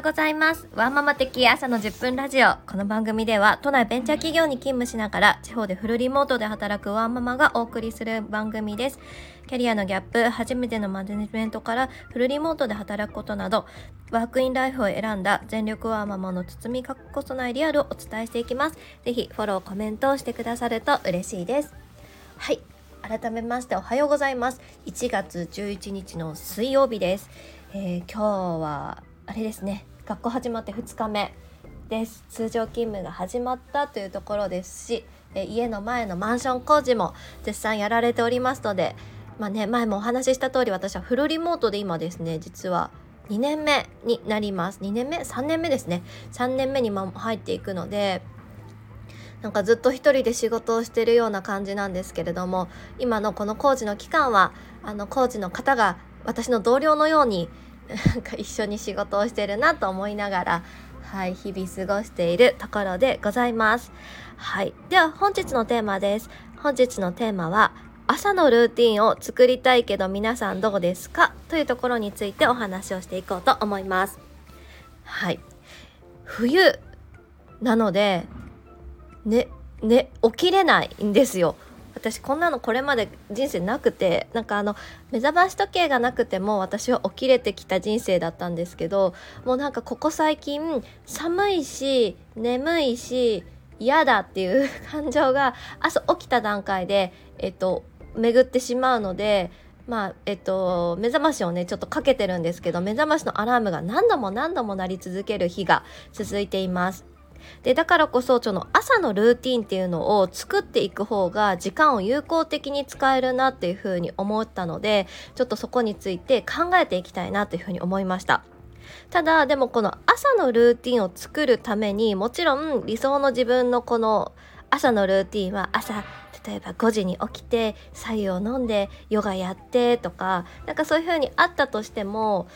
ようございます。ワンママ的朝の10分ラジオ。この番組では、都内ベンチャー企業に勤務しながら、地方でフルリモートで働くワンママがお送りする番組です。キャリアのギャップ、初めてのマネジメントからフルリモートで働くことなど、ワークインライフを選んだ全力ワンママの包み隠さないリアルをお伝えしていきます。ぜひ、フォロー、コメントをしてくださると嬉しいです。はい。改めましておはようございます。1月11日の水曜日です。えー、今日はあれですね学校始まって2日目です。通常勤務が始まったというところですし、え家の前のマンション工事も絶賛やられておりますのでまあね前もお話しした通り私はフルリモートで今ですね実は2年目になります。2年目？3年目ですね。3年目に入っていくのでなんかずっと一人で仕事をしてるような感じなんですけれども今のこの工事の期間はあの工事の方が私の同僚のようになんか一緒に仕事をしてるなと思いながらはい日々過ごしているところでございます。はい。では本日のテーマです。本日のテーマは朝のルーティンを作りたいけど皆さんどうですか？というところについてお話をしていこうと思います。はい。冬なのでねね起きれないんですよ。私こんなのこれまで人生なくてなんかあの目覚まし時計がなくても私は起きれてきた人生だったんですけどもうなんかここ最近寒いし眠いし嫌だっていう 感情が朝起きた段階でえっと巡ってしまうのでまあえっと目覚ましをねちょっとかけてるんですけど目覚ましのアラームが何度も何度も鳴り続ける日が続いています。でだからこそその朝のルーティンっていうのを作っていく方が時間を有効的に使えるなっていうふうに思ったのでちょっとそこについて考えていきたいなというふうに思いました。ただでもこの朝のルーティンを作るためにもちろん理想の自分のこの朝のルーティンは朝例えば5時に起きて白湯を飲んでヨガやってとかなんかそういう風にあったとしても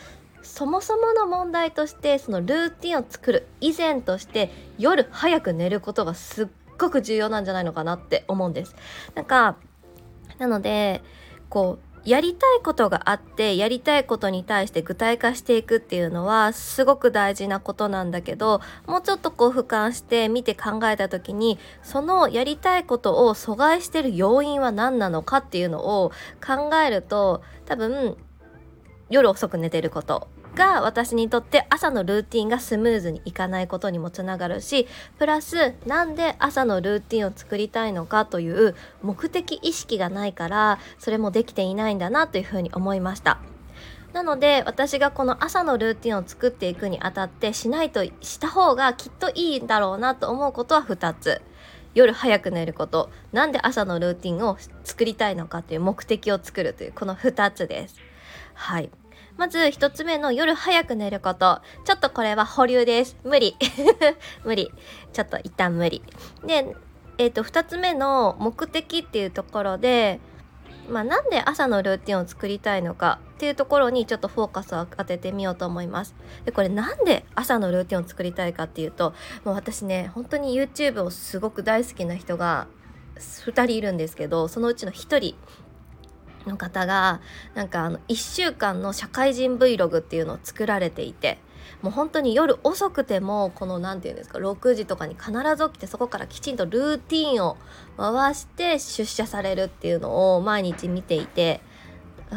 そもそもの問題としてそのルーティンを作る以前として夜早く寝ることがすっごく重要なんじゃないのかなって思うんです。なんかなのでこうやりたいことがあってやりたいことに対して具体化していくっていうのはすごく大事なことなんだけどもうちょっとこう俯瞰して見て考えた時にそのやりたいことを阻害してる要因は何なのかっていうのを考えると多分夜遅く寝てることが私にとって朝のルーティンがスムーズにいかないことにもつながるしプラスなんで朝のルーティンを作りたいのかという目的意識がないからそれもできていないんだなというふうに思いました。なので私がこの朝のルーティンを作っていくにあたってしないとした方がきっといいんだろうなと思うことは2つ。夜早く寝ることなんで朝のルーティンを作りたいのかという目的を作るというこの2つです。はいまず1つ目の夜早く寝ること。ちょっとこれは保留です。無理。無理。ちょっと一旦無理。で、えっ、ー、と、2つ目の目的っていうところで、まあ、なんで朝のルーティンを作りたいのかっていうところにちょっとフォーカスを当ててみようと思います。でこれなんで朝のルーティンを作りたいかっていうともう私ね本当に YouTube をすごく大好きな人が2人いるんですけどそのうちの1人の方がなんかあの1週間の社会人 Vlog っていうのを作られていてもう本当に夜遅くてもこの何て言うんですか6時とかに必ず起きてそこからきちんとルーティンを回して出社されるっていうのを毎日見ていて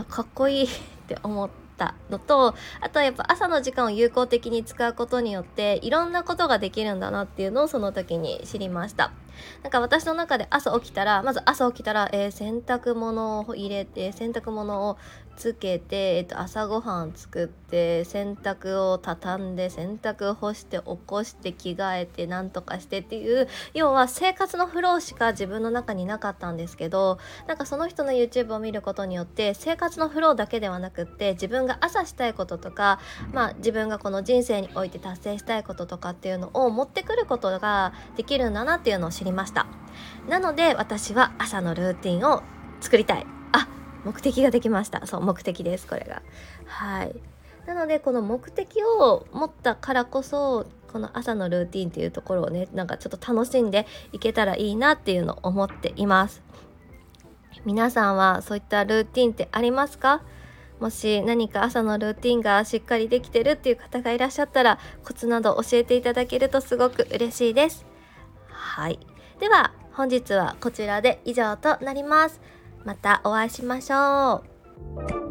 かっこいい って思ったのとあとはやっぱ朝の時間を有効的に使うことによっていろんなことができるんだなっていうのをその時に知りました。なんか私の中で朝起きたらまず朝起きたら、えー、洗濯物を入れて洗濯物をつけて、えっと、朝ごはん作って洗濯を畳んで洗濯干して起こして着替えてなんとかしてっていう要は生活のフローしか自分の中になかったんですけどなんかその人の YouTube を見ることによって生活のフローだけではなくって自分が朝したいこととか、まあ、自分がこの人生において達成したいこととかっていうのを持ってくることができるんだなっていうのを知りました。なので私は朝のルーティンを作りたい。あ目的ができました。そう目的ですこれが。はい。なのでこの目的を持ったからこそこの朝のルーティンっていうところをねなんかちょっと楽しんでいけたらいいなっていうのを思っています。皆さんはそういったルーティンってありますか？もし何か朝のルーティンがしっかりできてるっていう方がいらっしゃったらコツなど教えていただけるとすごく嬉しいです。はい。では本日はこちらで以上となります。またお会いしましょう。